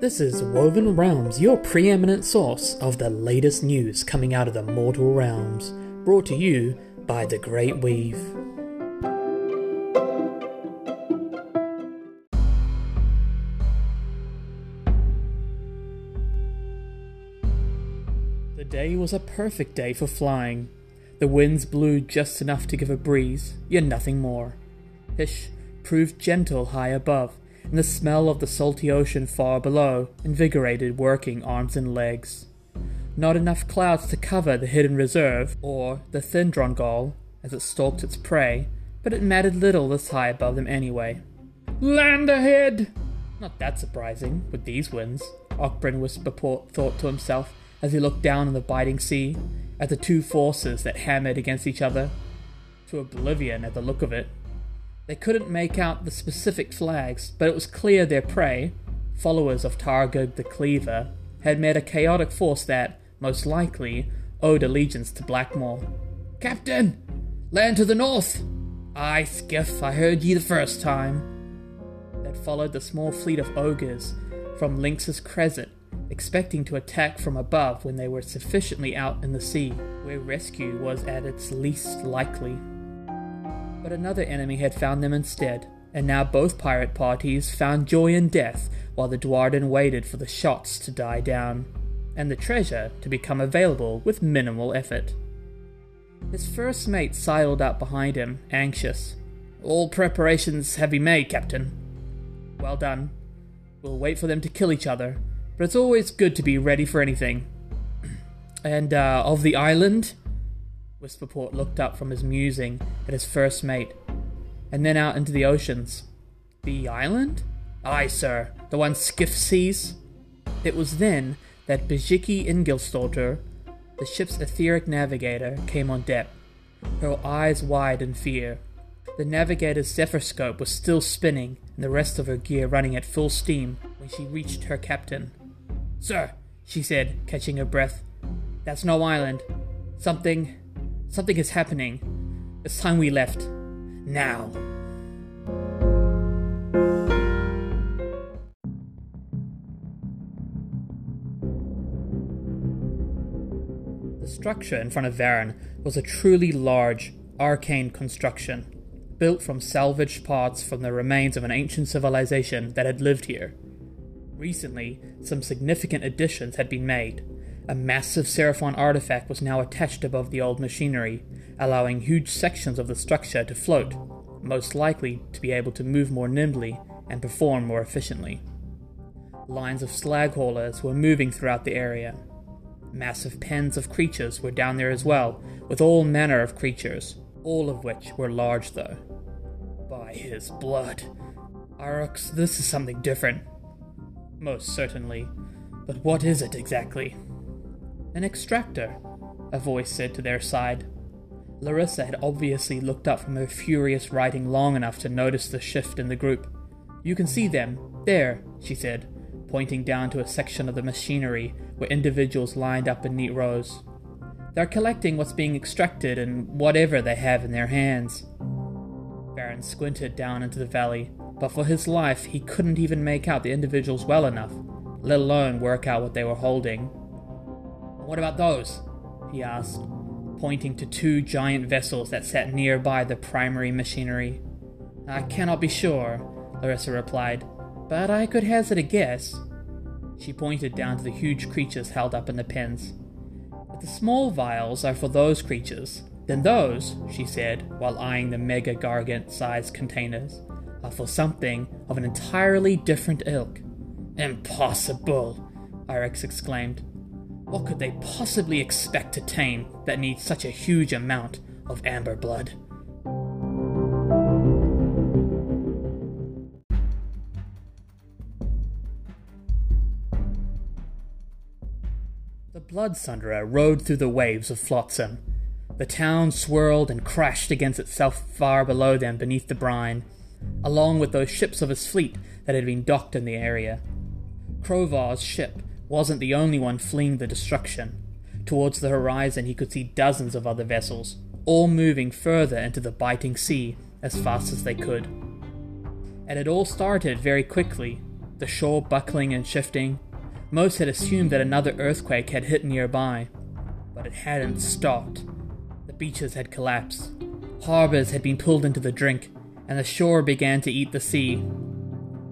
This is Woven Realms, your preeminent source of the latest news coming out of the mortal realms, brought to you by The Great Weave. The day was a perfect day for flying. The winds blew just enough to give a breeze, yet nothing more. Hysh proved gentle high above, and the smell of the salty ocean far below invigorated working arms and legs. Not enough clouds to cover the hidden reserve, or the Thindron gull, as it stalked its prey, but it mattered little this high above them anyway. Land ahead! Not that surprising, with these winds, Ockbrin Whisperport thought to himself as he looked down on the biting sea, at the two forces that hammered against each other. To oblivion at the look of it. They couldn't make out the specific flags, but it was clear their prey, followers of Targug the Cleaver, had met a chaotic force that, most likely, owed allegiance to Blackmore. Captain! Land to the north! Aye, Skiff, I heard ye the first time. That followed the small fleet of ogres from Lynx's Crescent, expecting to attack from above when they were sufficiently out in the sea, where rescue was at its least likely. But another enemy had found them instead, and now both pirate parties found joy in death while the Duardin waited for the shots to die down, and the treasure to become available with minimal effort. His first mate sidled up behind him, anxious. All preparations have been made, Captain. Well done. We'll wait for them to kill each other, but it's always good to be ready for anything. and, uh, of the island? Whisperport looked up from his musing at his first mate, and then out into the oceans. The island? Aye, sir, the one Skiff sees. It was then that Bajiki Ingilstorter, the ship's aetheric navigator, came on deck, her eyes wide in fear. The navigator's zephyrscope was still spinning, and the rest of her gear running at full steam when she reached her captain. Sir, she said, catching her breath, that's no island. Something. Something is happening. It's time we left. Now. The structure in front of Varen was a truly large, arcane construction, built from salvaged parts from the remains of an ancient civilization that had lived here. Recently, some significant additions had been made. A massive Seraphon artifact was now attached above the old machinery, allowing huge sections of the structure to float, most likely to be able to move more nimbly and perform more efficiently. Lines of slag haulers were moving throughout the area. Massive pens of creatures were down there as well, with all manner of creatures, all of which were large though. By his blood. Arux, this is something different. Most certainly. But what is it exactly? An extractor, a voice said to their side. Larissa had obviously looked up from her furious writing long enough to notice the shift in the group. You can see them, there, she said, pointing down to a section of the machinery where individuals lined up in neat rows. They're collecting what's being extracted and whatever they have in their hands. Varen squinted down into the valley, but for his life he couldn't even make out the individuals well enough, let alone work out what they were holding. What about those? he asked, pointing to two giant vessels that sat nearby the primary machinery. I cannot be sure, Larissa replied, but I could hazard a guess. She pointed down to the huge creatures held up in the pens. If the small vials are for those creatures, then those, she said, while eyeing the mega gargant sized containers, are for something of an entirely different ilk. Impossible! Irex exclaimed. What could they possibly expect to tame that needs such a huge amount of amber blood? The Blood Sunderer rode through the waves of Flotsam. The town swirled and crashed against itself far below them beneath the brine, along with those ships of his fleet that had been docked in the area. Crovar's ship wasn't the only one fleeing the destruction. Towards the horizon, he could see dozens of other vessels, all moving further into the biting sea as fast as they could. And it all started very quickly, the shore buckling and shifting. Most had assumed that another earthquake had hit nearby, but it hadn't stopped. The beaches had collapsed, harbors had been pulled into the drink, and the shore began to eat the sea.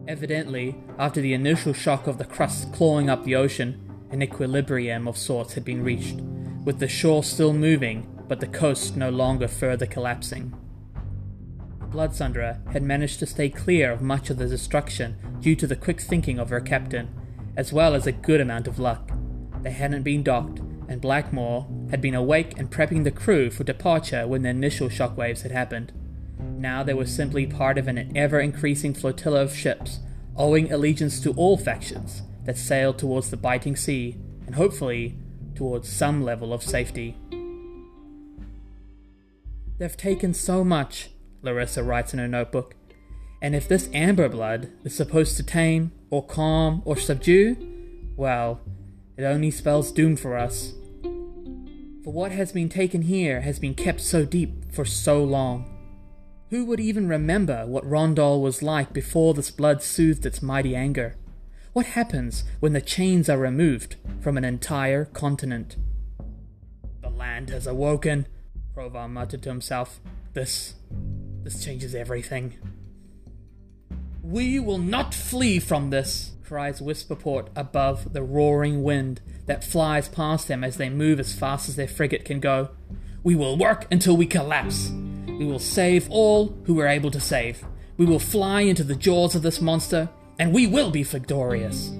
Evidently, after the initial shock of the crust clawing up the ocean, an equilibrium of sorts had been reached, with the shore still moving, but the coast no longer further collapsing. Bloodsunderer had managed to stay clear of much of the destruction due to the quick thinking of her captain, as well as a good amount of luck. They hadn't been docked, and Blackmore had been awake and prepping the crew for departure when the initial shockwaves had happened. Now they were simply part of an ever increasing flotilla of ships, owing allegiance to all factions, that sailed towards the biting sea, and hopefully towards some level of safety. They've taken so much, Larissa writes in her notebook, and if this amber blood is supposed to tame, or calm, or subdue, well, it only spells doom for us. For what has been taken here has been kept so deep for so long. Who would even remember what Rondhol was like before this blood soothed its mighty anger? What happens when the chains are removed from an entire continent? The land has awoken, Provar muttered to himself. This. this changes everything. We will not flee from this, cries Whisperport above the roaring wind that flies past them as they move as fast as their frigate can go. We will work until we collapse. We will save all who we're able to save. We will fly into the jaws of this monster, and we will be victorious.